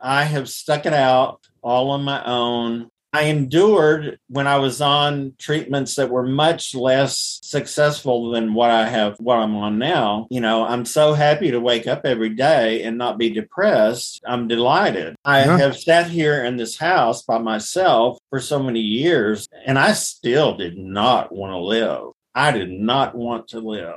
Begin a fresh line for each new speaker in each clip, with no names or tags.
I have stuck it out all on my own. I endured when I was on treatments that were much less successful than what I have, what I'm on now. You know, I'm so happy to wake up every day and not be depressed. I'm delighted. I
Yeah.
have sat here in this house by myself for so many years, and I still did not want to live. I did not want to live.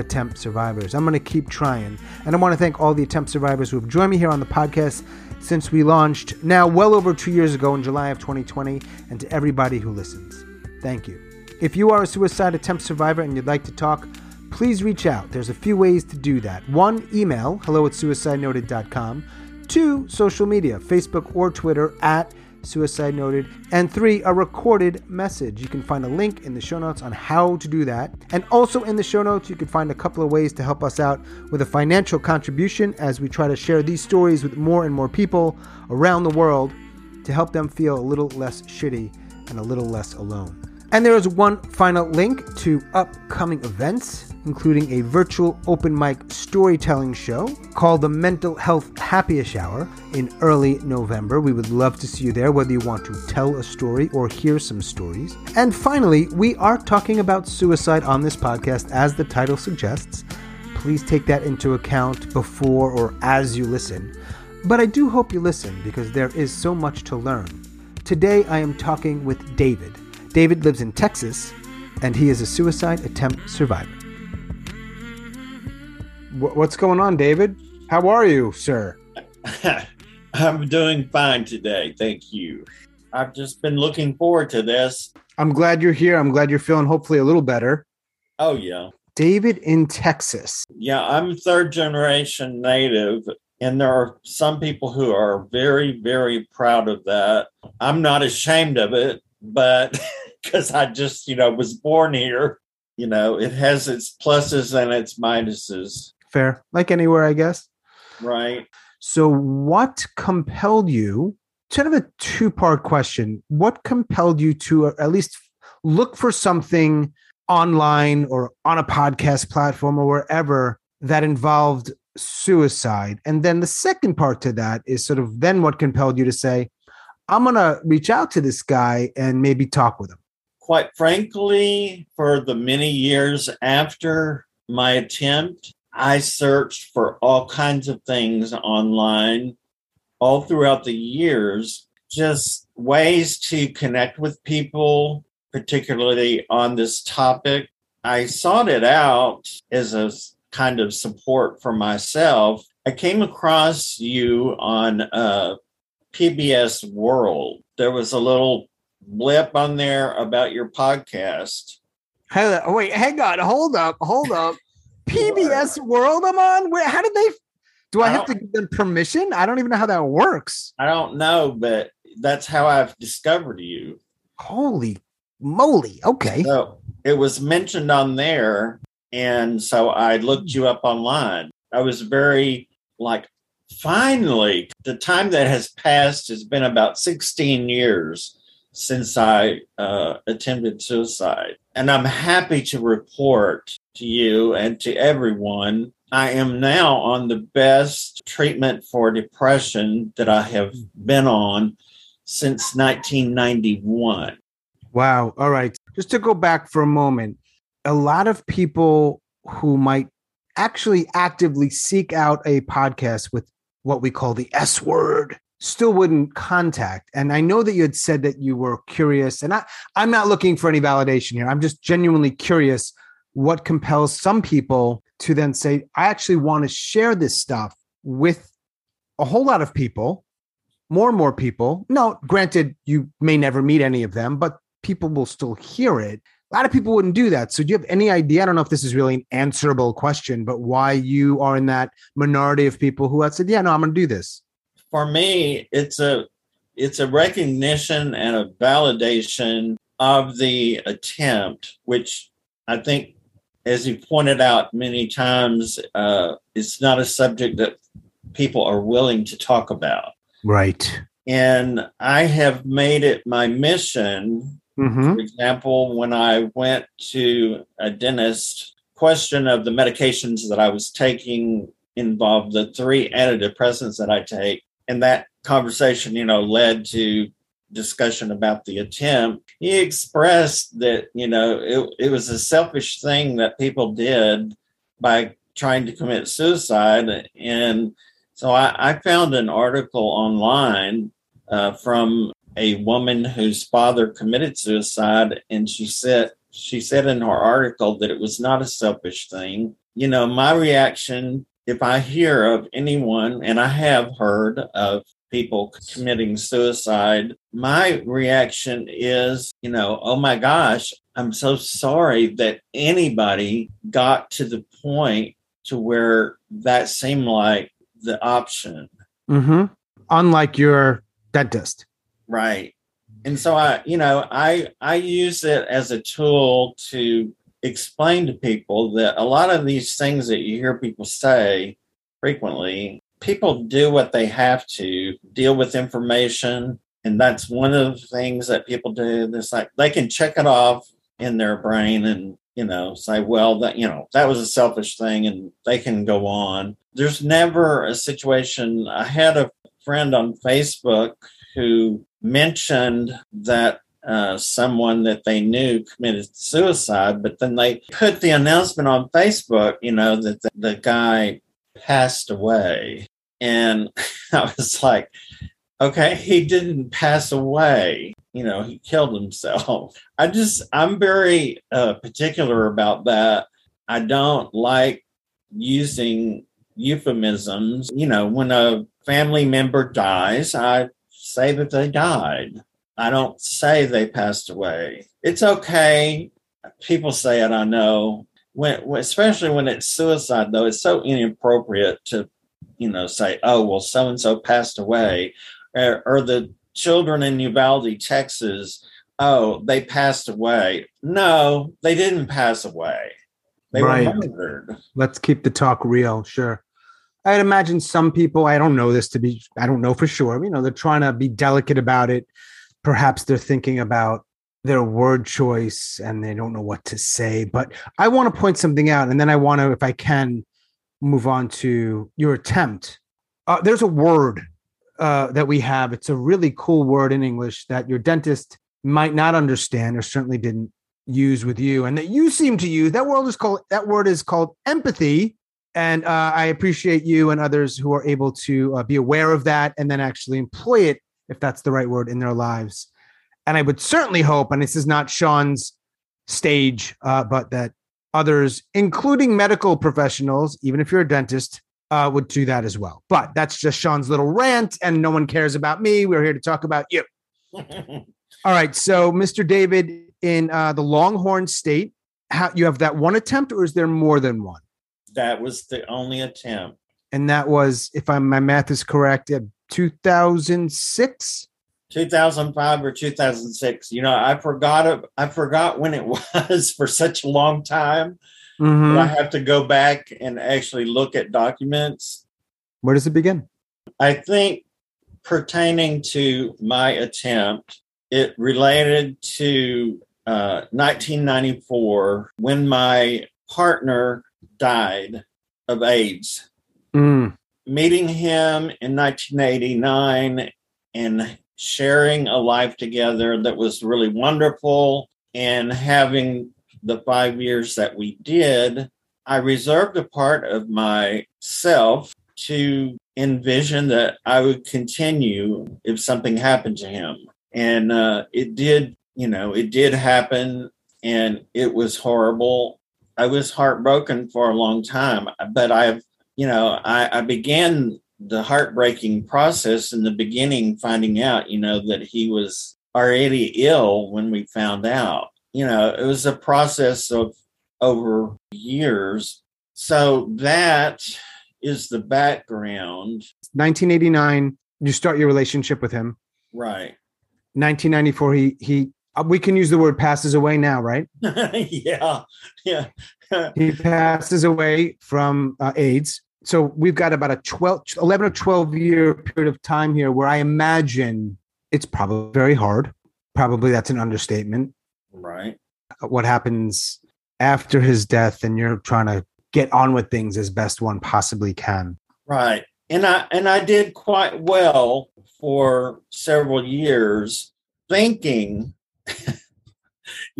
attempt survivors. I'm going to keep trying. And I want to thank all the attempt survivors who have joined me here on the podcast since we launched now well over two years ago in July of 2020, and to everybody who listens. Thank you. If you are a suicide attempt survivor and you'd like to talk, please reach out. There's a few ways to do that. One, email hello at suicidenoted.com. Two, social media, Facebook or Twitter at Suicide Noted. And three, a recorded message. You can find a link in the show notes on how to do that. And also in the show notes, you can find a couple of ways to help us out with a financial contribution as we try to share these stories with more and more people around the world to help them feel a little less shitty and a little less alone. And there is one final link to upcoming events, including a virtual open mic storytelling show called the Mental Health Happiest Hour in early November. We would love to see you there, whether you want to tell a story or hear some stories. And finally, we are talking about suicide on this podcast, as the title suggests. Please take that into account before or as you listen. But I do hope you listen because there is so much to learn. Today I am talking with David. David lives in Texas and he is a suicide attempt survivor. What's going on, David? How are you, sir?
I'm doing fine today. Thank you. I've just been looking forward to this.
I'm glad you're here. I'm glad you're feeling hopefully a little better.
Oh, yeah.
David in Texas.
Yeah, I'm third generation native, and there are some people who are very, very proud of that. I'm not ashamed of it, but because I just, you know, was born here, you know, it has its pluses and its minuses,
Fair. Like anywhere, I guess.
right?
So, what compelled you? Kind of a two part question. What compelled you to uh, at least look for something online or on a podcast platform or wherever that involved suicide? And then the second part to that is sort of then what compelled you to say, I'm going to reach out to this guy and maybe talk with him?
Quite frankly, for the many years after my attempt, I searched for all kinds of things online all throughout the years, just ways to connect with people, particularly on this topic. I sought it out as a kind of support for myself. I came across you on uh, PBS World. There was a little blip on there about your podcast.
Hey, oh, wait, hang on, hold up, hold up. PBS World I'm on? Where, how did they? Do I,
I
have to give them permission? I don't even know how that works.
I don't know, but that's how I've discovered you.
Holy moly. Okay.
So it was mentioned on there. And so I looked you up online. I was very like, finally, the time that has passed has been about 16 years since I uh, attempted suicide. And I'm happy to report to you and to everyone I am now on the best treatment for depression that I have been on since 1991.
Wow. All right. Just to go back for a moment, a lot of people who might actually actively seek out a podcast with what we call the S word still wouldn't contact. And I know that you had said that you were curious, and I, I'm not looking for any validation here. I'm just genuinely curious what compels some people to then say, I actually want to share this stuff with a whole lot of people, more and more people. No, granted, you may never meet any of them, but people will still hear it. A lot of people wouldn't do that. So, do you have any idea? I don't know if this is really an answerable question, but why you are in that minority of people who have said, "Yeah, no, I'm going to do this."
For me, it's a it's a recognition and a validation of the attempt, which I think, as you pointed out many times, uh, it's not a subject that people are willing to talk about.
Right.
And I have made it my mission
Mm-hmm.
For example, when I went to a dentist, question of the medications that I was taking involved the three antidepressants that I take. And that conversation, you know, led to discussion about the attempt. He expressed that, you know, it, it was a selfish thing that people did by trying to commit suicide. And so I, I found an article online uh, from a woman whose father committed suicide, and she said she said in her article that it was not a selfish thing. You know, my reaction if I hear of anyone, and I have heard of people committing suicide, my reaction is, you know, oh my gosh, I'm so sorry that anybody got to the point to where that seemed like the option.
Mm-hmm. Unlike your dentist.
Right. And so I, you know, I I use it as a tool to explain to people that a lot of these things that you hear people say frequently, people do what they have to deal with information. And that's one of the things that people do. This like they can check it off in their brain and, you know, say, well, that, you know, that was a selfish thing and they can go on. There's never a situation. I had a friend on Facebook who mentioned that uh, someone that they knew committed suicide, but then they put the announcement on Facebook, you know, that the, the guy passed away. And I was like, okay, he didn't pass away. You know, he killed himself. I just, I'm very uh, particular about that. I don't like using euphemisms. You know, when a family member dies, I say that they died. I don't say they passed away. It's okay. People say it, I know. When, especially when it's suicide, though, it's so inappropriate to, you know, say, oh, well, so and so passed away. Or, or the children in Uvalde, Texas, oh, they passed away. No, they didn't pass away. They right. were murdered.
Let's keep the talk real. Sure. I'd imagine some people, I don't know this to be, I don't know for sure, you know, they're trying to be delicate about it. Perhaps they're thinking about their word choice and they don't know what to say. But I want to point something out. And then I want to, if I can, move on to your attempt. Uh, there's a word uh, that we have. It's a really cool word in English that your dentist might not understand or certainly didn't use with you and that you seem to use. That word is called, that word is called empathy and uh, I appreciate you and others who are able to uh, be aware of that and then actually employ it, if that's the right word, in their lives. And I would certainly hope, and this is not Sean's stage, uh, but that others, including medical professionals, even if you're a dentist, uh, would do that as well. But that's just Sean's little rant, and no one cares about me. We're here to talk about you. All right. So, Mr. David, in uh, the Longhorn State, how, you have that one attempt, or is there more than one?
That was the only attempt.
And that was, if I'm, my math is correct, 2006?
2005 or 2006. You know, I forgot it. I forgot when it was for such a long time. Mm-hmm. I have to go back and actually look at documents.
Where does it begin?
I think pertaining to my attempt, it related to uh, 1994 when my partner died of AIDS.
Mm.
Meeting him in 1989 and sharing a life together that was really wonderful, and having the five years that we did, I reserved a part of myself to envision that I would continue if something happened to him. And uh, it did, you know, it did happen and it was horrible I was heartbroken for a long time, but I've, you know, I, I began the heartbreaking process in the beginning, finding out, you know, that he was already ill when we found out. You know, it was a process of over years. So that is the background.
1989, you start your relationship with him.
Right.
1994, he he. Uh, We can use the word passes away now, right?
yeah. Yeah.
He passes away from uh, AIDS. So we've got about a 12, 11 or 12 year period of time here where I imagine it's probably very hard. Probably that's an understatement.
right.
What happens after his death, and you're trying to get on with things as best one possibly can.
Right. And I and I did quite well for several years thinking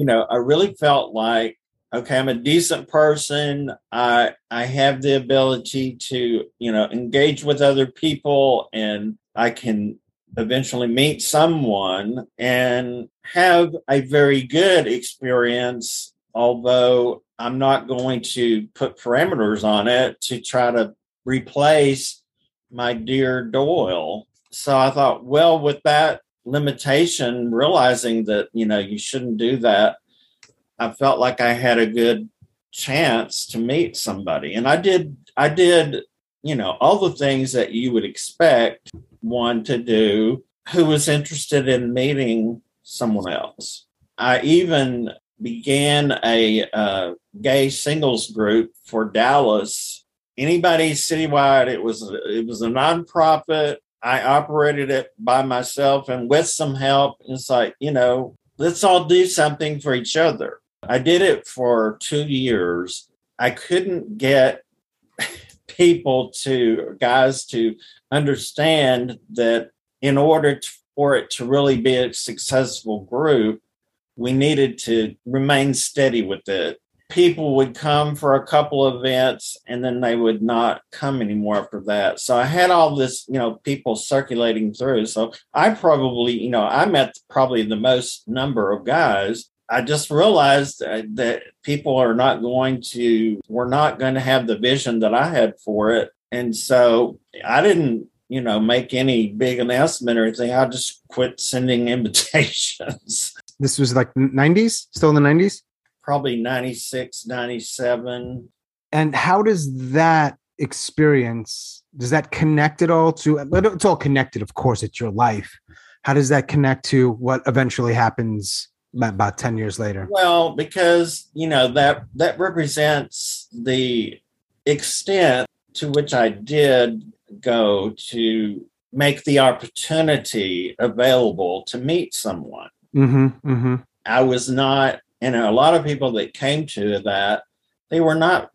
you know, I really felt like okay, I'm a decent person. I I have the ability to, you know, engage with other people and I can eventually meet someone and have a very good experience although I'm not going to put parameters on it to try to replace my dear Doyle. So I thought, well, with that limitation, realizing that, you know, you shouldn't do that, I felt like I had a good chance to meet somebody. And I did, I did, you know, all the things that you would expect one to do who was interested in meeting someone else. I even began a uh, gay singles group for Dallas. Anybody citywide, it was it was a nonprofit. I operated it by myself and with some help. It's like you know, let's all do something for each other. I did it for two years. I couldn't get people to guys to understand that in order to, for it to really be a successful group, we needed to remain steady with it. People would come for a couple of events and then they would not come anymore after that. So I had all this, you know, people circulating through. So I probably, you know, I met probably the most number of guys. I just realized uh, that people are not going to, we're not going to have the vision that I had for it. And so I didn't, you know, make any big announcement or anything. I just quit sending invitations.
This was like 90s, still in the 90s.
Probably 96, 97.
And how does that experience, does that connect at all to, it's all connected, of course, it's your life. How does that connect to what eventually happens about- about 10 years later?
Well, because, you know, that that represents the extent to which I did go to make the opportunity available to meet someone.
Mm-hmm. Mm-hmm.
I was not, and a lot of people that came to that, they were not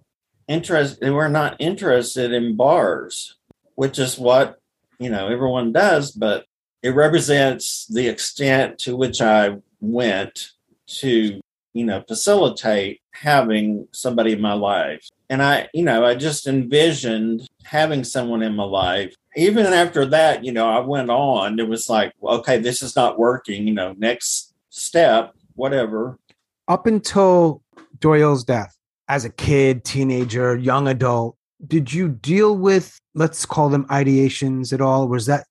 interested. They were not interested in bars, which is what you know everyone does. But it represents the extent to which I went to, you know, facilitate having somebody in my life. And I, you know, I just envisioned having someone in my life. Even after that, you know, I went on. It was like, okay, this is not working. You know, next step, whatever.
Up until Doyle's death, as a kid, teenager, young adult, did you deal with, let's call them ideations at all? Was that,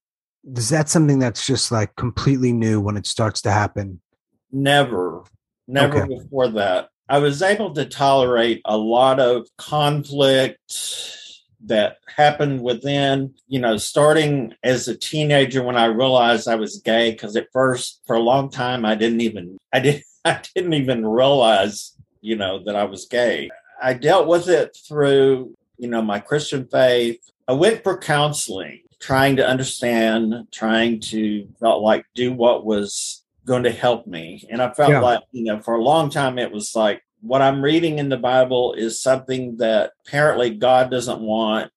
is that something that's just like completely new when it starts to happen?
Never, never
Okay.
before that. I was able to tolerate a lot of conflict that happened within, you know, starting as a teenager when I realized I was gay. Because at first, for a long time, I didn't even, I didn't, I didn't even realize, you know, that I was gay. I dealt with it through, you know, my Christian faith. I went for counseling, trying to understand, trying to felt like do what was going to help me. And I felt
Yeah.
like, you know, for a long time, it was like what I'm reading in the Bible is something that apparently God doesn't want,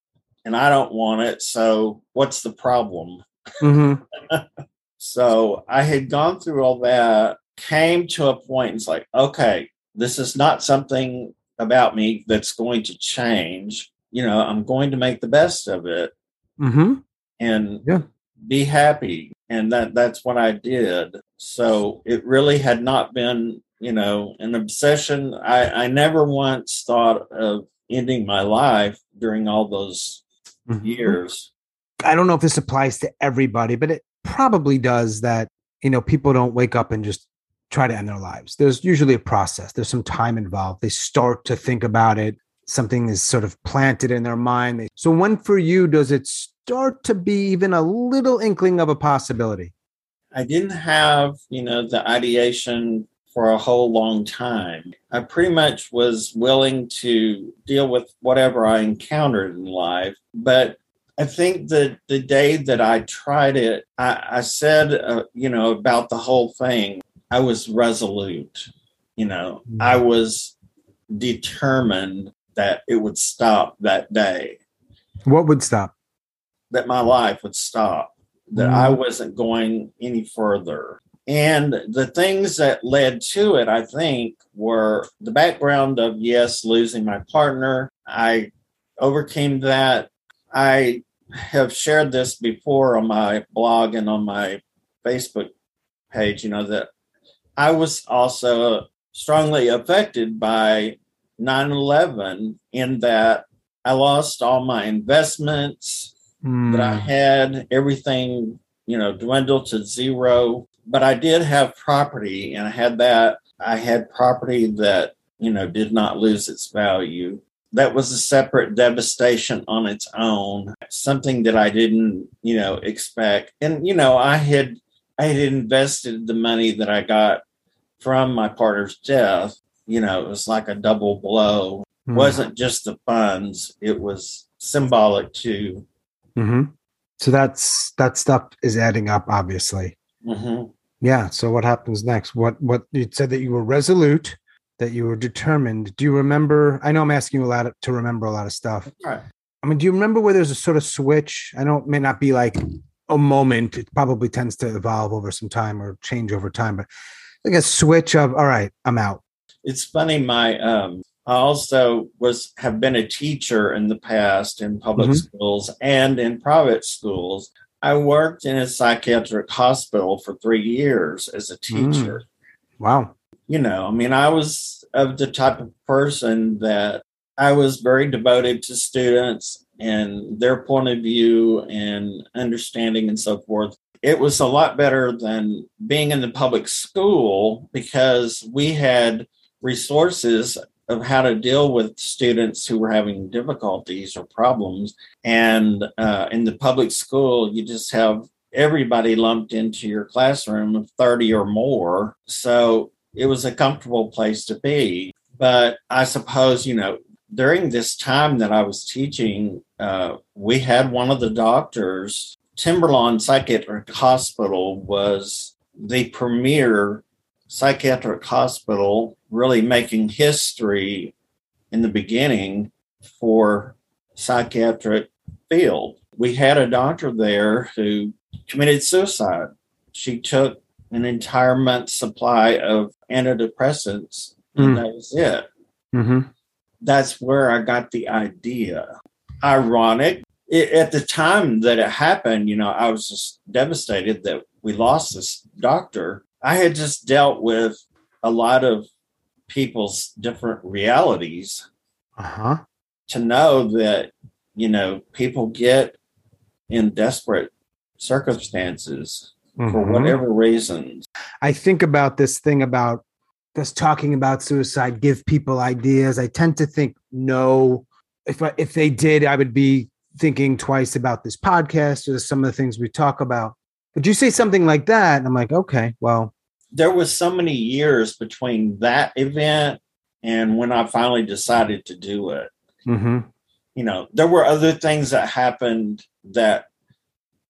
and I don't want it. So what's the problem?
Mm-hmm.
So I had gone through all that, came to a point, and it's like, okay, this is not something about me that's going to change. You know, I'm going to make the best of it
Mm-hmm.
and
Yeah.
be happy. And that that's what I did. So it really had not been you know, an obsession. I, I never once thought of ending my life during all those mm-hmm. years.
I don't know if this applies to everybody, but it probably does that, you know, people don't wake up and just try to end their lives. There's usually a process, there's some time involved. They start to think about it. Something is sort of planted in their mind. So, when for you does it start to be even a little inkling of a possibility?
I didn't have, you know, the ideation for a whole long time. I pretty much was willing to deal with whatever I encountered in life. But I think that the day that I tried it, I, I said, uh, you know, about the whole thing, I was resolute. You know, mm-hmm. I was determined that it would stop that day.
What would stop?
That my life would stop, that mm-hmm. I wasn't going any further. And the things that led to it, I think, were the background of yes, losing my partner. I overcame that. I have shared this before on my blog and on my Facebook page, you know, that I was also strongly affected by 9 11 in that I lost all my investments mm. that I hmm. had, everything, you know, dwindled to zero but I did have property and I had that. I had property that, you know, did not lose its value. That was a separate devastation on its own, something that I didn't, you know, expect. And, you know, I had, I had invested the money that I got from my partner's death. You know, it was like a double blow. It wasn't just the funds, it was symbolic too.
Mm-hmm. So that's that stuff is adding up, obviously. Mm-hmm. Yeah. So what happens next? What what you said that you were resolute, that you were determined. Do you remember? I know I'm asking you a lot of, to remember a lot of stuff.
Right.
I mean, do you remember where there's a sort of switch? I know it may not be like a moment. It probably tends to evolve over some time or change over time, but like a switch of all right, I'm out.
It's funny. My um, I also was have been a teacher in the past in public mm-hmm. schools and in private schools. I worked in a psychiatric hospital for three years as a hmm. teacher.
Mm. Wow.
You know, I mean, I was of the type of person that I was very devoted to students and their point of view and understanding and so forth. It was a lot better than being in the public school because we had resources of how to deal with students who were having difficulties or problems. And uh, in the public school, you just have everybody lumped into your classroom of 30 or more. So it was a comfortable place to be. But I suppose, you know, during this time that I was teaching, uh, we had one of the doctors, Timberlawn Psychiatric Hospital was the premier psychiatric hospital really making history in the beginning for psychiatric field. We had a doctor there who committed suicide. She took an entire month's supply of antidepressants, and mm. that was it. Mm-hmm. That's where I got the idea. Ironic. It, at the time that it happened, you know, I was just devastated that we lost this doctor. I had just dealt with a lot of people's different realities uh-huh. to know that, you know, people get in desperate circumstances mm-hmm. for whatever reasons.
I think about this thing about this talking about suicide, give people ideas. I tend to think, no, if I, if they did, I would be thinking twice about this podcast or some of the things we talk about. But you say something like that, and I'm like, okay, well.
There was so many years between that event and when I finally decided to do it. Mm-hmm. You know, there were other things that happened that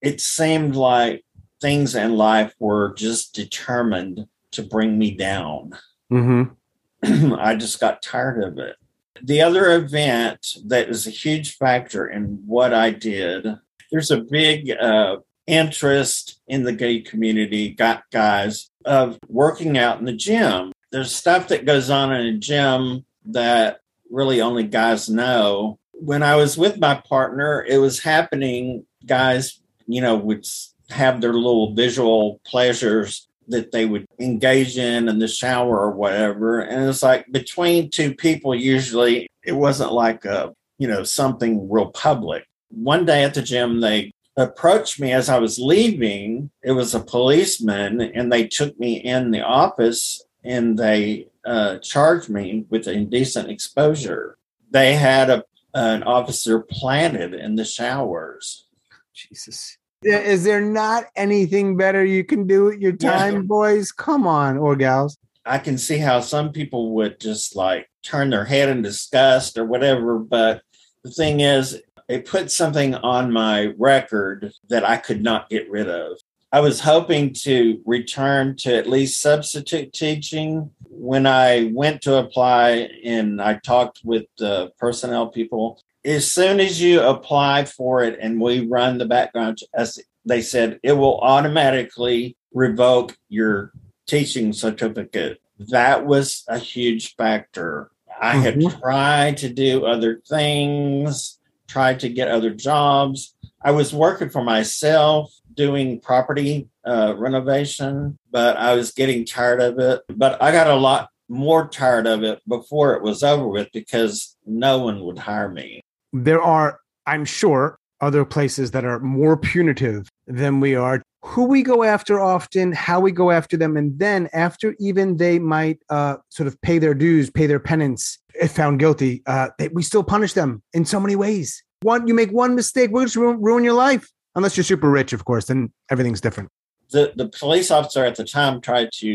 it seemed like things in life were just determined to bring me down. Mm-hmm. I just got tired of it. The other event that is a huge factor in what I did, there's a big uh, interest in the gay community, got guys of working out in the gym. There's stuff that goes on in a gym that really only guys know. When I was with my partner, it was happening. Guys, you know, would have their little visual pleasures that they would engage in in the shower or whatever. And it's like between two people, usually it wasn't like a, you know, something real public. One day at the gym, they approached me as I was leaving. It was a policeman, and they took me in the office and they uh, charged me with indecent exposure. They had a, an officer planted in the showers.
Jesus. Is there not anything better you can do with your time, yeah. boys? Come on, or gals.
I can see how some people would just like turn their head in disgust or whatever. But the thing is, it put something on my record that I could not get rid of. I was hoping to return to at least substitute teaching. When I went to apply and I talked with the personnel people, as soon as you apply for it and we run the background, as they said, it will automatically revoke your teaching certificate. That was a huge factor. I had mm-hmm. tried to do other things, tried to get other jobs. I was working for myself doing property uh, renovation, but I was getting tired of it. But I got a lot more tired of it before it was over with because no one would hire me.
There are, I'm sure, other places that are more punitive than we are. Who we go after often, how we go after them, and then after even they might uh, sort of pay their dues, pay their penance, if found guilty, uh, we still punish them in so many ways. One, you make one mistake, we'll just ruin, ruin your life unless you're super rich, of course, then everything's different.
The the police officer at the time tried to,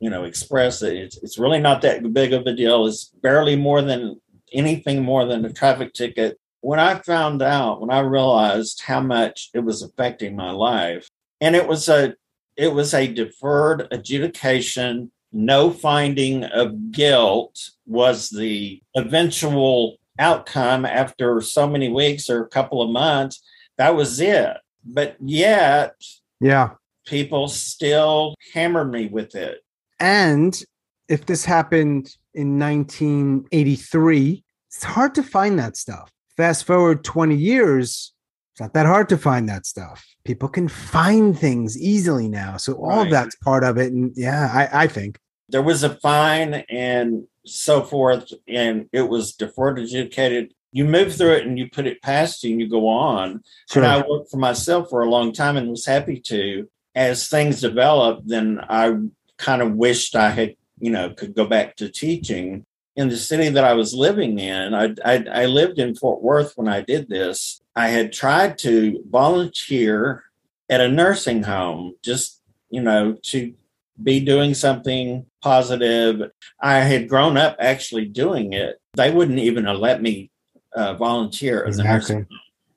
you know, express that it's it's really not that big of a deal. It's barely more than anything more than a traffic ticket. When I found out, when I realized how much it was affecting my life, and it was a it was a deferred adjudication, no finding of guilt was the eventual outcome after so many weeks or a couple of months that was it. But yet,
yeah,
people still hammer me with it.
And if this happened in 1983, it's hard to find that stuff. Fast forward 20 years, it's not that hard to find that stuff. People can find things easily now. So all right. that's part of it. And yeah, I, I think.
There was a fine and so forth, and it was deferred adjudicated you move through it and you put it past you and you go on. Sure. And I worked for myself for a long time and was happy to. As things developed, then I kind of wished I had, you know, could go back to teaching. In the city that I was living in, I, I, I lived in Fort Worth when I did this. I had tried to volunteer at a nursing home, just, you know, to be doing something positive. I had grown up actually doing it. They wouldn't even let me uh, volunteer as exactly.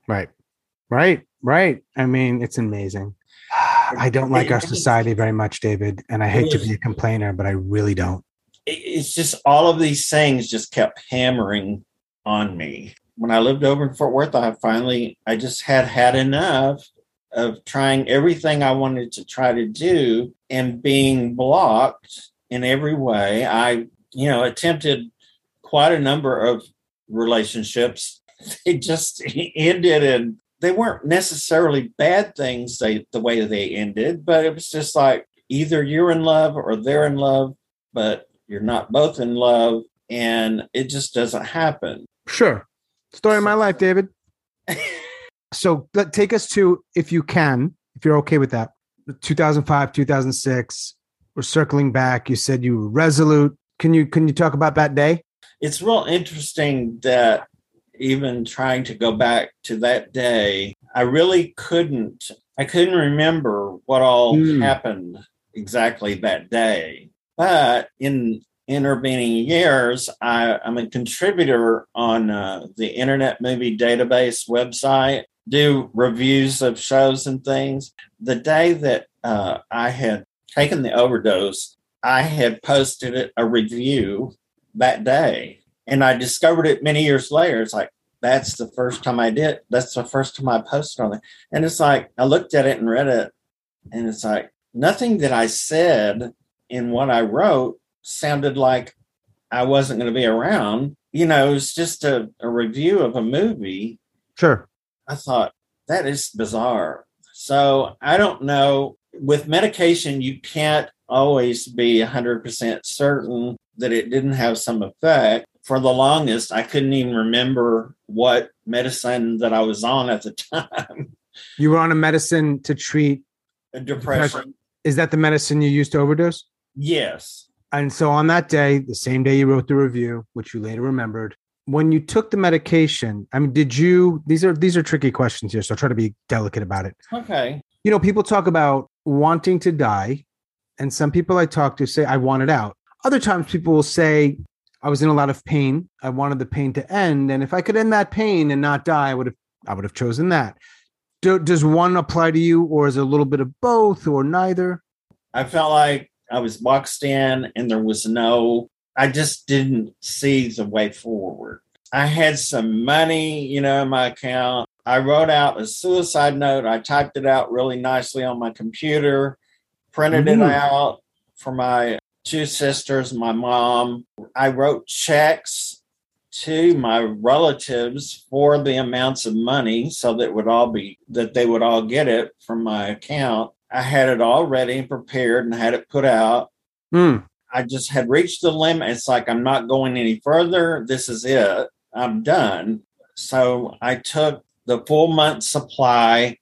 Right, right, right. I mean, it's amazing. I don't like our society very much, David, and I hate to be a complainer, but I really don't.
It's just all of these things just kept hammering on me. When I lived over in Fort Worth, I finally, I just had had enough of trying everything I wanted to try to do and being blocked in every way. I, you know, attempted quite a number of relationships they just ended and they weren't necessarily bad things they the way they ended but it was just like either you're in love or they're in love but you're not both in love and it just doesn't happen.
Sure. Story of my life david. So let take us to if you can if you're okay with that 2005 2006 we're circling back you said you were resolute. Can you can you talk about that day?
It's real interesting that even trying to go back to that day, I really couldn't. I couldn't remember what all mm. happened exactly that day. But in intervening years, I, am a contributor on uh, the Internet Movie Database website, do reviews of shows and things. The day that uh, I had taken the overdose, I had posted a review that day. And I discovered it many years later. It's like, that's the first time I did. That's the first time I posted on it. And it's like, I looked at it and read it. And it's like, nothing that I said in what I wrote sounded like I wasn't going to be around. You know, it was just a, a review of a movie.
Sure.
I thought, that is bizarre. So I don't know with medication, you can't always be 100% certain that it didn't have some effect. For the longest, I couldn't even remember what medicine that I was on at the time.
You were on a medicine to treat
depression. depression.
Is that the medicine you used to overdose?
Yes.
And so on that day, the same day you wrote the review, which you later remembered, when you took the medication, I mean, did you these are these are tricky questions here, so I'll try to be delicate about it.
Okay.
You know, people talk about wanting to die, and some people I talk to say, I want it out. Other times people will say, I was in a lot of pain. I wanted the pain to end. And if I could end that pain and not die, I would have I would have chosen that. Do, does one apply to you, or is it a little bit of both, or neither?
I felt like I was boxed in, and there was no. I just didn't see the way forward. I had some money, you know, in my account. I wrote out a suicide note. I typed it out really nicely on my computer, printed mm-hmm. it out for my two sisters, my mom. I wrote checks to my relatives for the amounts of money so that would all be that they would all get it from my account. I had it all ready and prepared and had it put out.
Mm.
I just had reached the limit. It's like I'm not going any further. This is it. I'm done. So I took the full month supply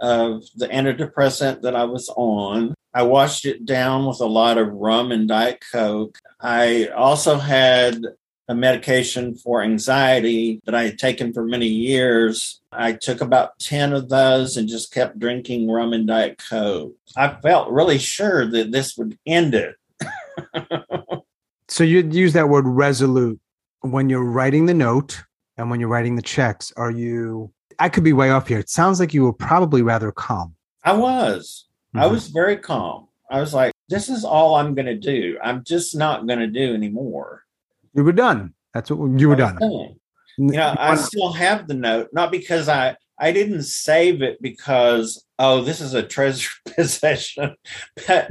of the antidepressant that I was on. I washed it down with a lot of rum and Diet Coke. I also had a medication for anxiety that I had taken for many years. I took about 10 of those and just kept drinking rum and Diet Coke. I felt really sure that this would end it.
so you'd use that word resolute when you're writing the note and when you're writing the checks. Are you, I could be way off here. It sounds like you were probably rather calm.
I was. Mm-hmm. I was very calm. I was like, this is all I'm going to do. I'm just not going to do anymore.
You were done. That's what you were done.
done. You know, I still have the note, not because I I didn't save it because oh, this is a treasure possession, but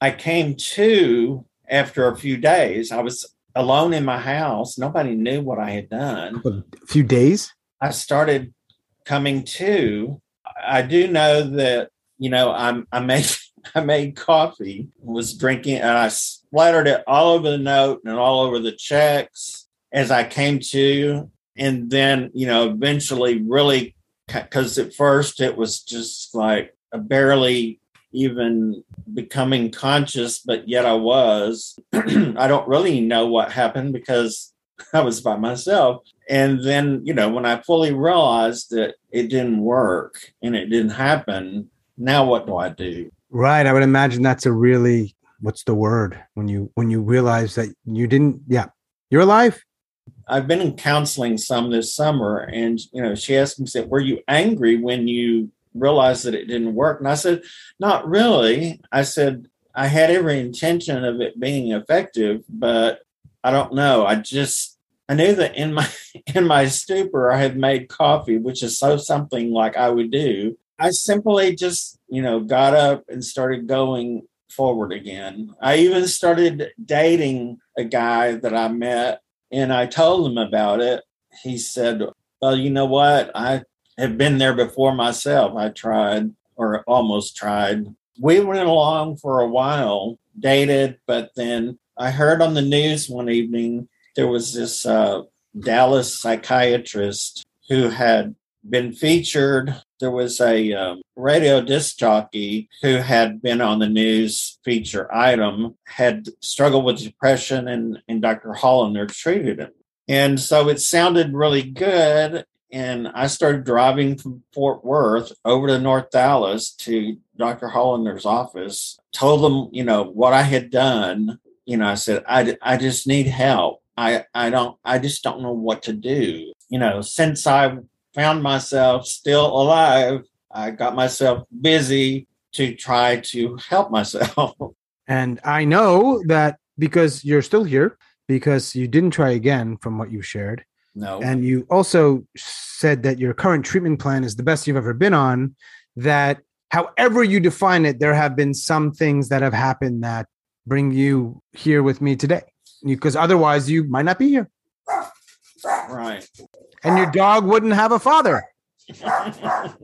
I came to after a few days. I was alone in my house. Nobody knew what I had done.
A few days.
I started coming to. I do know that you know I'm I made I made coffee, was drinking, and I splattered it all over the note and all over the checks as I came to. And then, you know, eventually really, because at first it was just like barely even becoming conscious, but yet I was. I don't really know what happened because I was by myself. And then, you know, when I fully realized that it didn't work and it didn't happen, now what do I do?
Right. I would imagine that's a really what's the word when you when you realize that you didn't yeah, you're alive.
I've been in counseling some this summer and you know, she asked me, said, Were you angry when you realized that it didn't work? And I said, Not really. I said, I had every intention of it being effective, but I don't know. I just I knew that in my in my stupor I had made coffee, which is so something like I would do. I simply just, you know, got up and started going forward again. I even started dating a guy that I met and I told him about it. He said, Well, you know what? I have been there before myself. I tried or almost tried. We went along for a while, dated, but then I heard on the news one evening there was this uh, Dallas psychiatrist who had been featured. There was a um, radio disc jockey who had been on the news feature item, had struggled with depression, and, and Dr. Hollander treated him. And so it sounded really good. And I started driving from Fort Worth over to North Dallas to Dr. Hollander's office, told them, you know, what I had done. You know, I said, I, I just need help. I, I don't, I just don't know what to do. You know, since I found myself still alive, I got myself busy to try to help myself.
And I know that because you're still here, because you didn't try again from what you shared.
No.
And you also said that your current treatment plan is the best you've ever been on, that however you define it, there have been some things that have happened that bring you here with me today. Because otherwise, you might not be here.
Right.
And your dog wouldn't have a father. well,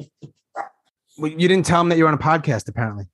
you didn't tell him that you're on a podcast, apparently.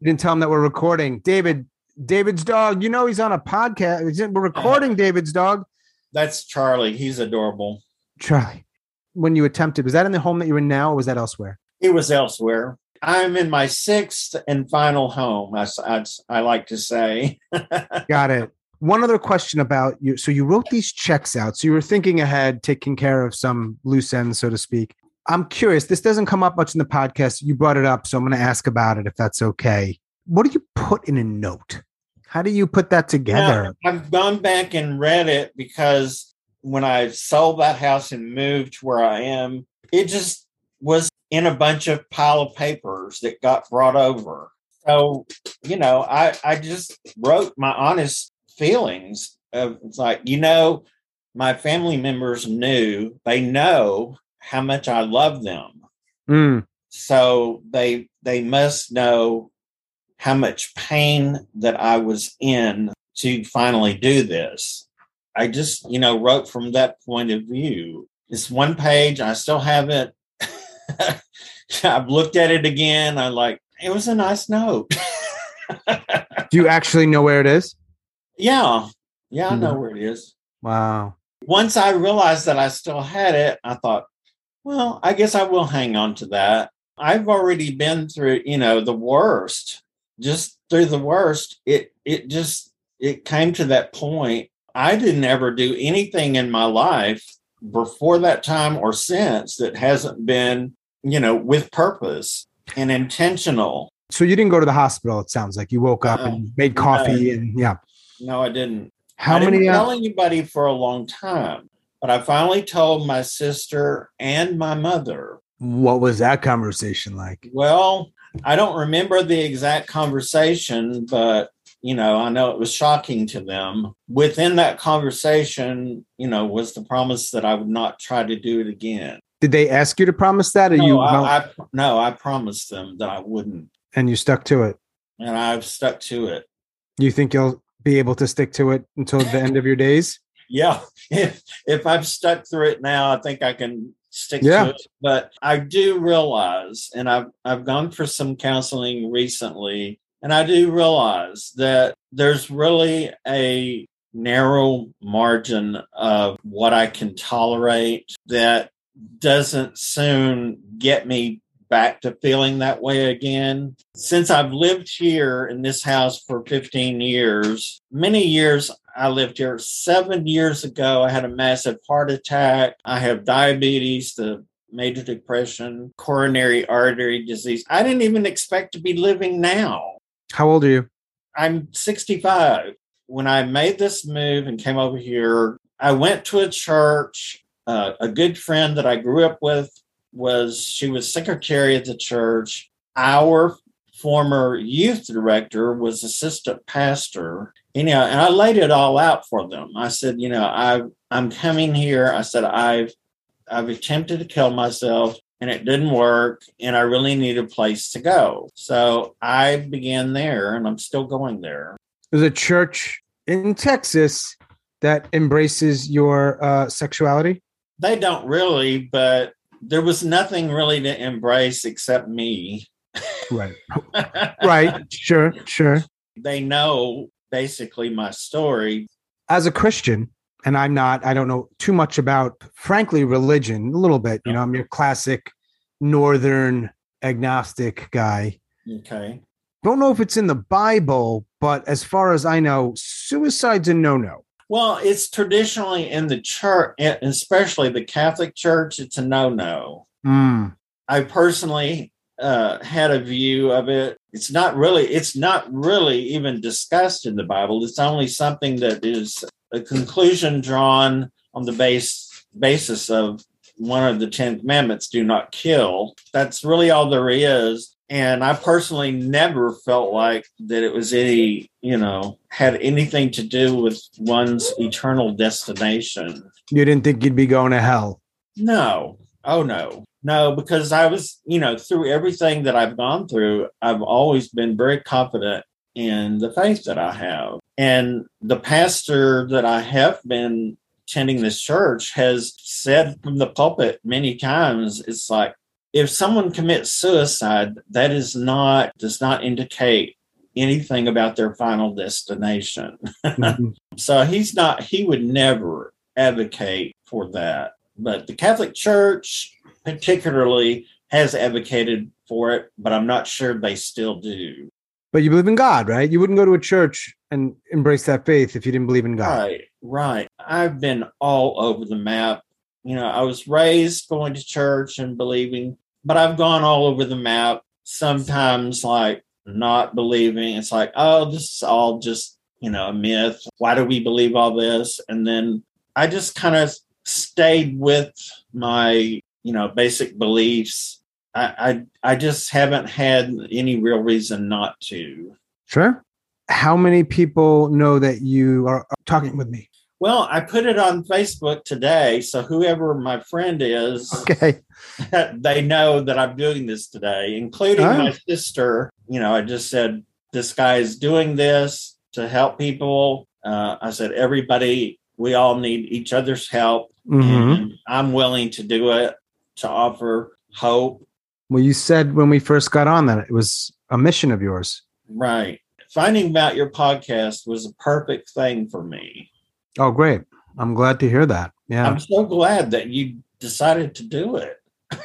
You didn't tell him that we're recording. David, David's dog. You know he's on a podcast. We're recording David's dog.
That's Charlie. He's adorable.
Charlie, when you attempted, was that in the home that you're in now, or was that elsewhere?
It was elsewhere. I'm in my sixth and final home. I, I, I like to say.
Got it. One other question about you. So you wrote these checks out. So you were thinking ahead, taking care of some loose ends, so to speak. I'm curious. This doesn't come up much in the podcast. You brought it up, so I'm going to ask about it if that's okay. What do you put in a note? How do you put that together?
Yeah, I've gone back and read it because when I sold that house and moved to where I am, it just was in a bunch of pile of papers that got brought over. So, you know, I, I just wrote my honest feelings of it's like, you know, my family members knew, they know how much I love them.
Mm.
So they they must know how much pain that I was in to finally do this. I just, you know, wrote from that point of view. It's one page. I still have it. I've looked at it again. I like it was a nice note.
Do you actually know where it is?
Yeah. Yeah, I know mm-hmm. where it is.
Wow.
Once I realized that I still had it, I thought, well, I guess I will hang on to that. I've already been through, you know, the worst. Just through the worst, it it just it came to that point. I didn't ever do anything in my life before that time or since that hasn't been, you know, with purpose and intentional.
So you didn't go to the hospital. It sounds like you woke up and made coffee, and yeah.
No, I didn't.
How
I
many?
Didn't uh, tell anybody for a long time. But I finally told my sister and my mother.
What was that conversation like?
Well, I don't remember the exact conversation, but you know, I know it was shocking to them. Within that conversation, you know, was the promise that I would not try to do it again.
Did they ask you to promise that, or
no,
you?
I, I, no, I promised them that I wouldn't,
and you stuck to it.
And I've stuck to it.
You think you'll be able to stick to it until the end of your days?
yeah, if if I've stuck through it now, I think I can stick yeah. to it. But I do realize, and I've I've gone for some counseling recently, and I do realize that there's really a narrow margin of what I can tolerate that doesn't soon get me back to feeling that way again. Since I've lived here in this house for 15 years, many years I lived here seven years ago. I had a massive heart attack. I have diabetes, the major depression, coronary artery disease. I didn't even expect to be living now.
How old are you?
I'm 65. When I made this move and came over here, I went to a church. Uh, a good friend that I grew up with was she was secretary of the church. Our former youth director was assistant pastor. Know, and I laid it all out for them. I said, you know, I I'm coming here. I said I've I've attempted to kill myself and it didn't work and I really need a place to go. So I began there and I'm still going there.
There's a church in Texas that embraces your uh, sexuality?
They don't really, but there was nothing really to embrace except me.
Right. right. Sure. Sure.
They know basically my story.
As a Christian, and I'm not, I don't know too much about, frankly, religion, a little bit. You know, I'm your classic northern agnostic guy.
Okay.
Don't know if it's in the Bible, but as far as I know, suicide's a no no.
Well, it's traditionally in the church, especially the Catholic Church, it's a no no.
Mm.
I personally uh, had a view of it. It's not really, it's not really even discussed in the Bible. It's only something that is a conclusion drawn on the base basis of one of the Ten Commandments: "Do not kill." That's really all there is. And I personally never felt like that it was any, you know, had anything to do with one's eternal destination.
You didn't think you'd be going to hell?
No. Oh, no. No, because I was, you know, through everything that I've gone through, I've always been very confident in the faith that I have. And the pastor that I have been attending this church has said from the pulpit many times, it's like, if someone commits suicide, that is not does not indicate anything about their final destination.
Mhm.
so he's not, he would never advocate for that. But the Catholic Church, particularly, has advocated for it, but I'm not sure they still do.
But you believe in God, right? You wouldn't go to a church and embrace that faith if you didn't believe in God.
Right, right. I've been all over the map. You know, I was raised going to church and believing, but I've gone all over the map. Sometimes, like, not believing. It's like, oh, this is all just, you know, a myth. Why do we believe all this? And then I just kind of stayed with my, you know, basic beliefs. I, I, I just haven't had any real reason not to.
Sure. How many people know that you are are talking with me?
Well, I put it on Facebook today, so whoever my friend is,
Okay.
they know that I'm doing this today, including
Oh.
my sister. You know, I just said this guy is doing this to help people. Uh, I said everybody, we all need each other's help,
hmm
and I'm willing to do it to offer hope.
Well, you said when we first got on that it was a mission of yours.
Right. Finding about your podcast was a perfect thing for me.
Oh, great. I'm glad to hear that. Yeah.
I'm so glad that you decided to do it.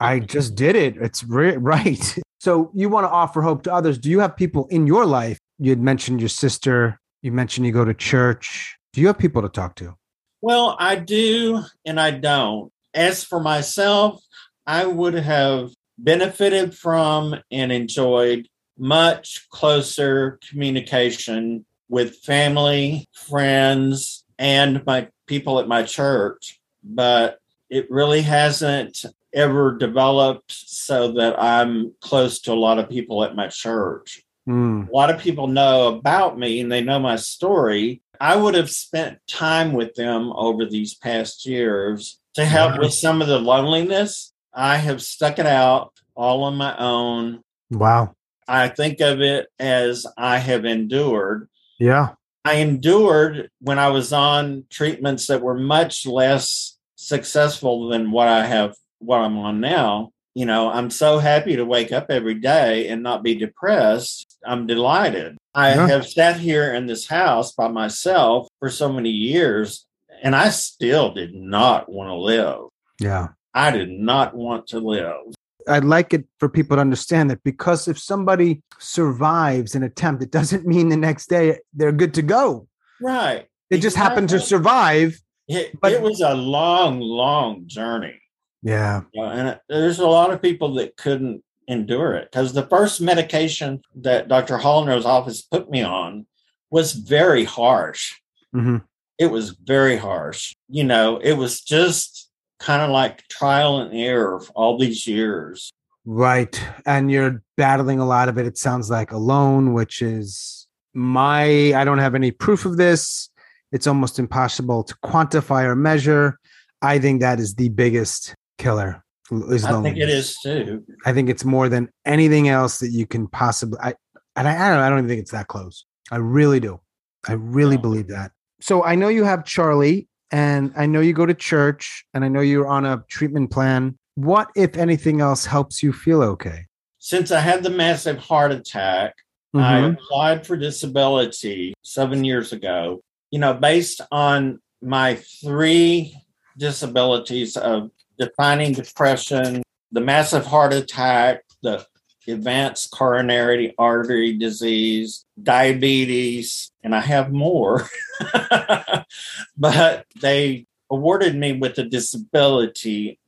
I just did it. It's re- right. So you want to offer hope to others. Do you have people in your life? You had mentioned your sister. You mentioned you go to church. Do you have people to talk to?
Well, I do and I don't. As for myself, I would have benefited from and enjoyed much closer communication with family, friends, and my people at my church. But it really hasn't ever developed so that I'm close to a lot of people at my church
Hmm.
a lot of people know about me and they know my story. I would have spent time with them over these past years to help with some of the loneliness. I have stuck it out all on my own.
Wow.
I think of it as I have endured.
Yeah.
I endured when I was on treatments that were much less successful than what I have, what I'm on now. You know, I'm so happy to wake up every day and not be depressed. I'm delighted. I
Yeah.
have sat here in this house by myself for so many years, and I still did not want to live.
Yeah.
I did not want to live.
I'd like it for people to understand that because if somebody survives an attempt, it doesn't mean the next day they're good to go.
Right.
They just happen to survive.
It,
But-
it was a long, long journey.
Yeah.
Yeah, and it- there's a lot of people that couldn't endure it because the first medication that Dr. Hollner's office put me on was very harsh.
hmm
It was very harsh. You know, it was just kind of like trial and error for all these years.
Right. And you're battling a lot of it, it sounds like alone, which is my, I don't have any proof of this. It's almost impossible to quantify or measure. I think that is the biggest killer. Is
I think it is too.
I think it's more than anything else that you can possibly. I and I, I don't. I don't even think it's that close. I really do. I really
Yeah.
believe that. So I know you have Charlie, and I know you go to church, and I know you're on a treatment plan. What, if anything else, helps you feel okay?
Since I had the massive heart attack, I
Mhm.
applied for disability seven years ago. You know, based on my three disabilities of defining depression, the massive heart attack, the advanced coronary artery disease, diabetes, and I have more. but they awarded me with a disability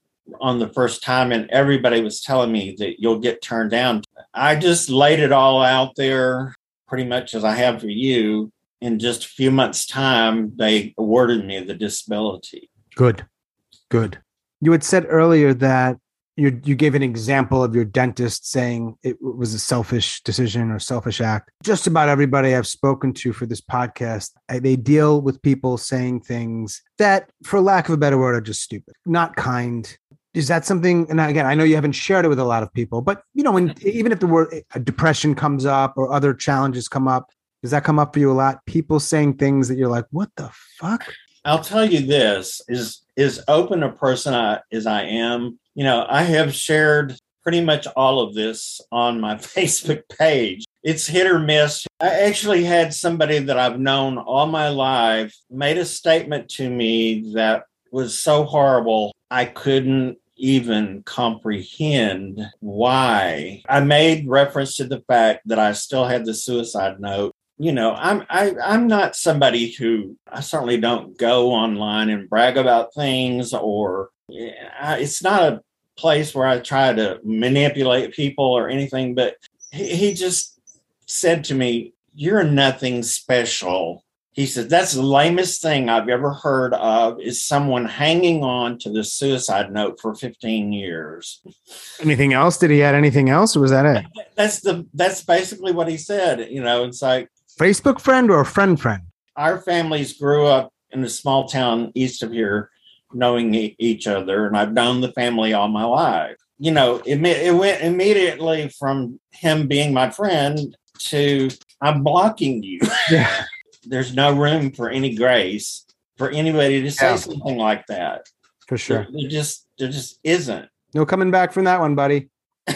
on the first time, and everybody was telling me that you'll get turned down. I just laid it all out there pretty much as I have for you. In just a few months' time, they awarded me the disability.
Good, good. You had said earlier that you you gave an example of your dentist saying it was a selfish decision or selfish act. Just about everybody I've spoken to for this podcast, I- they deal with people saying things that, for lack of a better word, are just stupid, not kind. Is that something? And again, I know you haven't shared it with a lot of people, but you know, when even if the word depression comes up or other challenges come up, does that come up for you a lot? People saying things that you're like, "What the fuck?"
I'll tell you this is is open a person I, as I am. You know, I have shared pretty much all of this on my Facebook page. It's hit or miss. I actually had somebody that I've known all my life made a statement to me that was so horrible, I couldn't even comprehend why. I made reference to the fact that I still had the suicide note. You know, I'm I, I'm not somebody who I certainly don't go online and brag about things or it's not a place where I try to manipulate people or anything, but he, he just said to me, You're nothing special. He said that's the lamest thing i've ever heard of is someone hanging on to the suicide note for 15 years.
Anything else? Did he add anything else or was that it?
That's the that's basically what he said you know it's like
facebook friend or friend friend?
Our families grew up in a small town east of here knowing each other and i've known the family all my life you know it, it went immediately from him being my friend to i'm blocking you
yeah
there's no room for any grace for anybody to say yeah. something like that.
For sure.
There, there, just there just isn't.
No coming back from that one, buddy.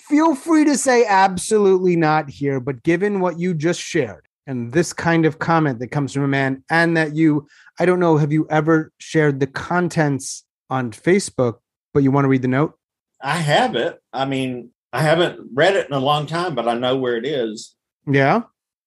Feel free to say absolutely not here, but given what you just shared and this kind of comment that comes from a man, and that you, I don't know, have you ever shared the contents on Facebook, but you want to read the note?
I have it. I mean, I haven't read it in a long time, but I know where it is.
Yeah.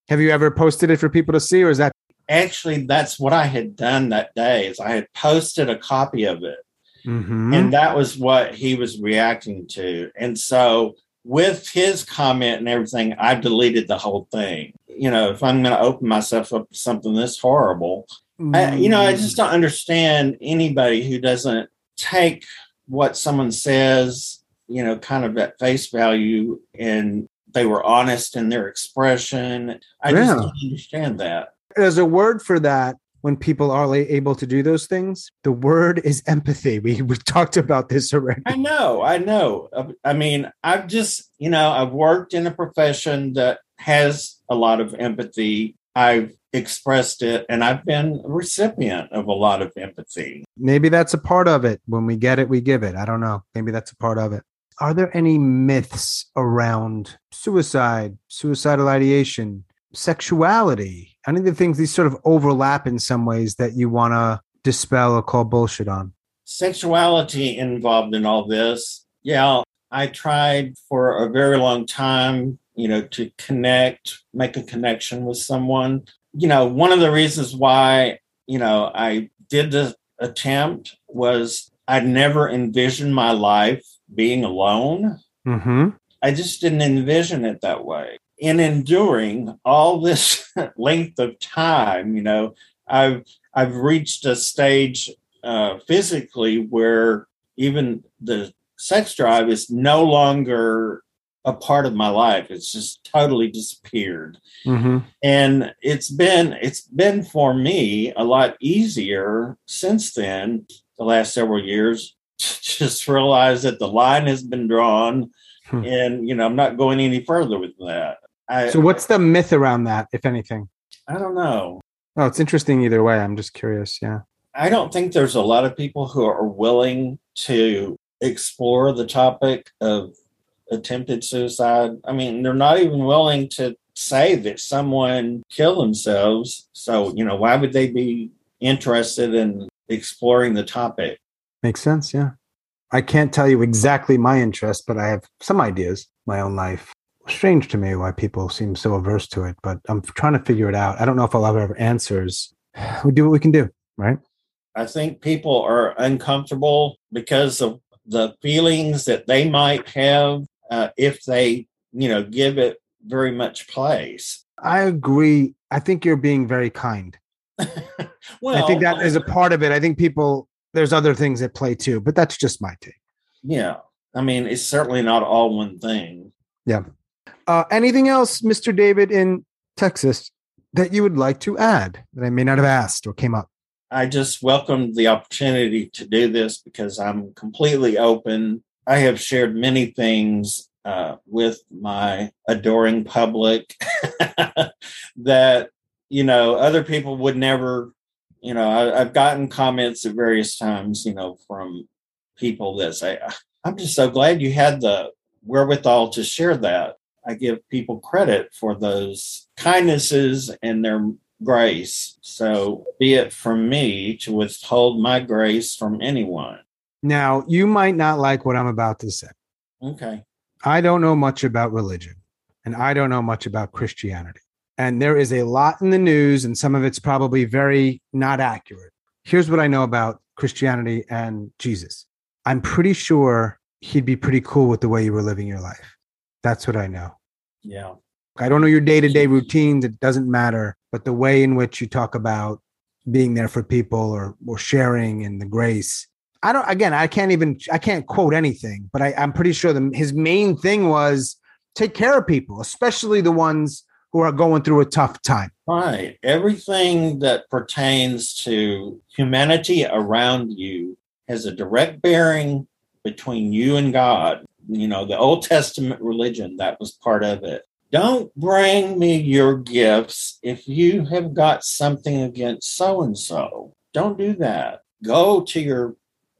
Have you ever posted it for people to see, or is that
actually that's what I had done that day? Is I had posted a copy of it, mm-hmm. and that was what he was reacting to. And so, with his comment and everything, I deleted the whole thing. You know, if I'm going to open myself up to something this horrible, mm-hmm. I, you know, I just don't understand anybody who doesn't take what someone says, you know, kind of at face value and they were honest in their expression. I yeah. just don't understand that.
There's a word for that when people are able to do those things. The word is empathy. We we talked about this already.
I know, I know. I mean, I've just, you know, I've worked in a profession that has a lot of empathy. I've expressed it and I've been a recipient of a lot of empathy.
Maybe that's a part of it. When we get it, we give it. I don't know. Maybe that's a part of it are there any myths around suicide, suicidal ideation, sexuality? Any of the things these sort of overlap in some ways that you want to dispel or call bullshit on?
Sexuality involved in all this. Yeah, I tried for a very long time, you know, to connect, make a connection with someone. You know, one of the reasons why, you know, I did the attempt was I'd never envisioned my life being alone.
Mm-hmm.
I just didn't envision it that way. In enduring all this length of time, you know, I've I've reached a stage uh, physically where even the sex drive is no longer a part of my life. It's just totally disappeared.
Mm-hmm.
And it's been it's been for me a lot easier since then, the last several years, just realize that the line has been drawn hmm. and you know i'm not going any further with that
I, so what's the myth around that if anything
i don't know
oh it's interesting either way i'm just curious yeah
i don't think there's a lot of people who are willing to explore the topic of attempted suicide i mean they're not even willing to say that someone killed themselves so you know why would they be interested in exploring the topic
Makes sense. Yeah. I can't tell you exactly my interest, but I have some ideas, my own life. Strange to me why people seem so averse to it, but I'm trying to figure it out. I don't know if I'll ever have answers. We do what we can do, right?
I think people are uncomfortable because of the feelings that they might have uh, if they, you know, give it very much place.
I agree. I think you're being very kind. well, I think that is a part of it. I think people there's other things at play too, but that's just my take.
Yeah. I mean, it's certainly not all one thing.
Yeah. Uh, anything else, Mr. David, in Texas that you would like to add that I may not have asked or came up?
I just welcomed the opportunity to do this because I'm completely open. I have shared many things uh, with my adoring public that, you know, other people would never you know, I, have gotten comments at various times, you know, from people that say, I'm just so glad you had the wherewithal to share that. I give people credit for those kindnesses and their grace. So be it from me to withhold my grace from anyone.
Now, you might not like what I'm about to say.
Okay.
I don't know much about religion and I don't know much about Christianity. And there is a lot in the news, and some of it's probably very not accurate. Here's what I know about Christianity and Jesus I'm pretty sure he'd be pretty cool with the way you were living your life. That's what I know.
Yeah.
I don't know your day to day routines. It doesn't matter. But the way in which you talk about being there for people or, or sharing and the grace, I don't, again, I can't even, I can't quote anything, but I, I'm pretty sure the, his main thing was take care of people, especially the ones who are going through a tough time.
Right. Everything that pertains to humanity around you has a direct bearing between you and God. You know, the Old Testament religion, that was part of it. Don't bring me your gifts if you have got something against so and so. Don't do that. Go to your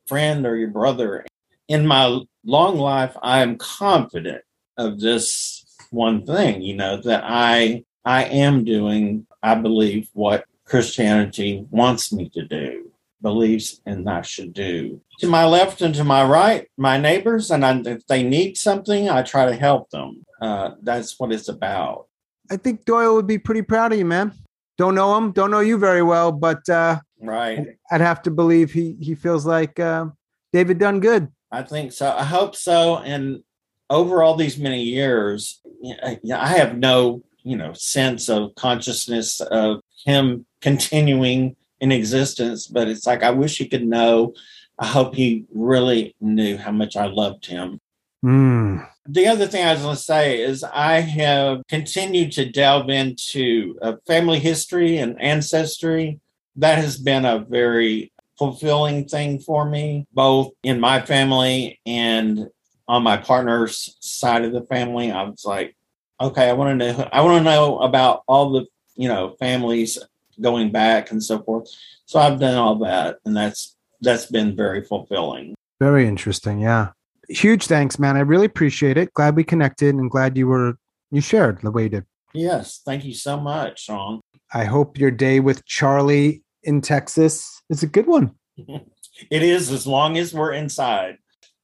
friend or your brother. In my long life, I am confident of this one thing, you know, that I I am doing, I believe, what Christianity wants me to do, believes and I should do. To my left and to my right, my neighbors, and I, if they need something, I try to help them. Uh, that's what it's about.
I think Doyle would be pretty proud of you, man. Don't know him, don't know you very well, but uh,
right.
I'd have to believe he he feels like uh, David done good.
I think so. I hope so. And over all these many years, I have no you know sense of consciousness of him continuing in existence. But it's like I wish he could know. I hope he really knew how much I loved him.
Mm.
The other thing I was going to say is I have continued to delve into uh, family history and ancestry. That has been a very fulfilling thing for me, both in my family and on my partner's side of the family. I was like, okay, I want to know, I want to know about all the, you know, families going back and so forth. So I've done all that, and that's that's been very fulfilling.
Very interesting. Yeah huge thanks, man. I really appreciate it. Glad we connected and glad you were you shared the way you did.
Yes, thank you so much, Sean.
I hope your day with Charlie in Texas is a good one.
it is as long as we're inside.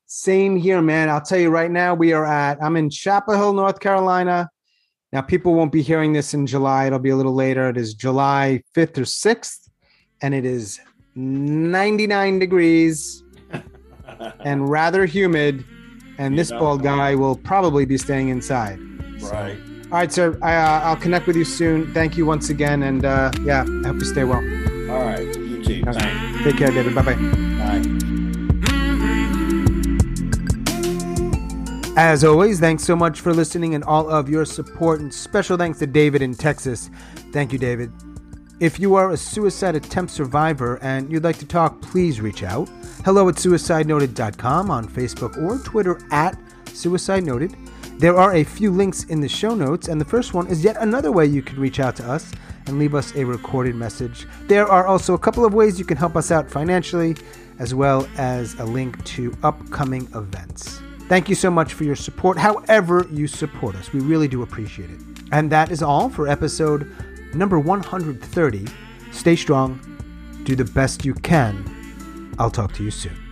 Same here, man. I'll tell you right now, we are at I'm in Chapel Hill, North Carolina. Now, people won't be hearing this in July. It'll be a little later. It is July 5th or 6th, and it is 99 degrees and rather humid. And this bald guy will probably be staying inside.
So. Right.
All right, sir. I, uh, I'll connect with you soon. Thank you once again. And uh, yeah, I hope you stay well.
All right. You too. Thanks.
Take care, David. Bye-bye.
Bye.
As always, thanks so much for listening and all of your support. And special thanks to David in Texas. Thank you, David. If you are a suicide attempt survivor and you'd like to talk, please reach out. Hello at suicidenoted.com on Facebook or Twitter at Suicide Noted. There are a few links in the show notes, and the first one is yet another way you can reach out to us and leave us a recorded message. There are also a couple of ways you can help us out financially, as well as a link to upcoming events. Thank you so much for your support, however, you support us. We really do appreciate it. And that is all for episode number 130. Stay strong, do the best you can. I'll talk to you soon.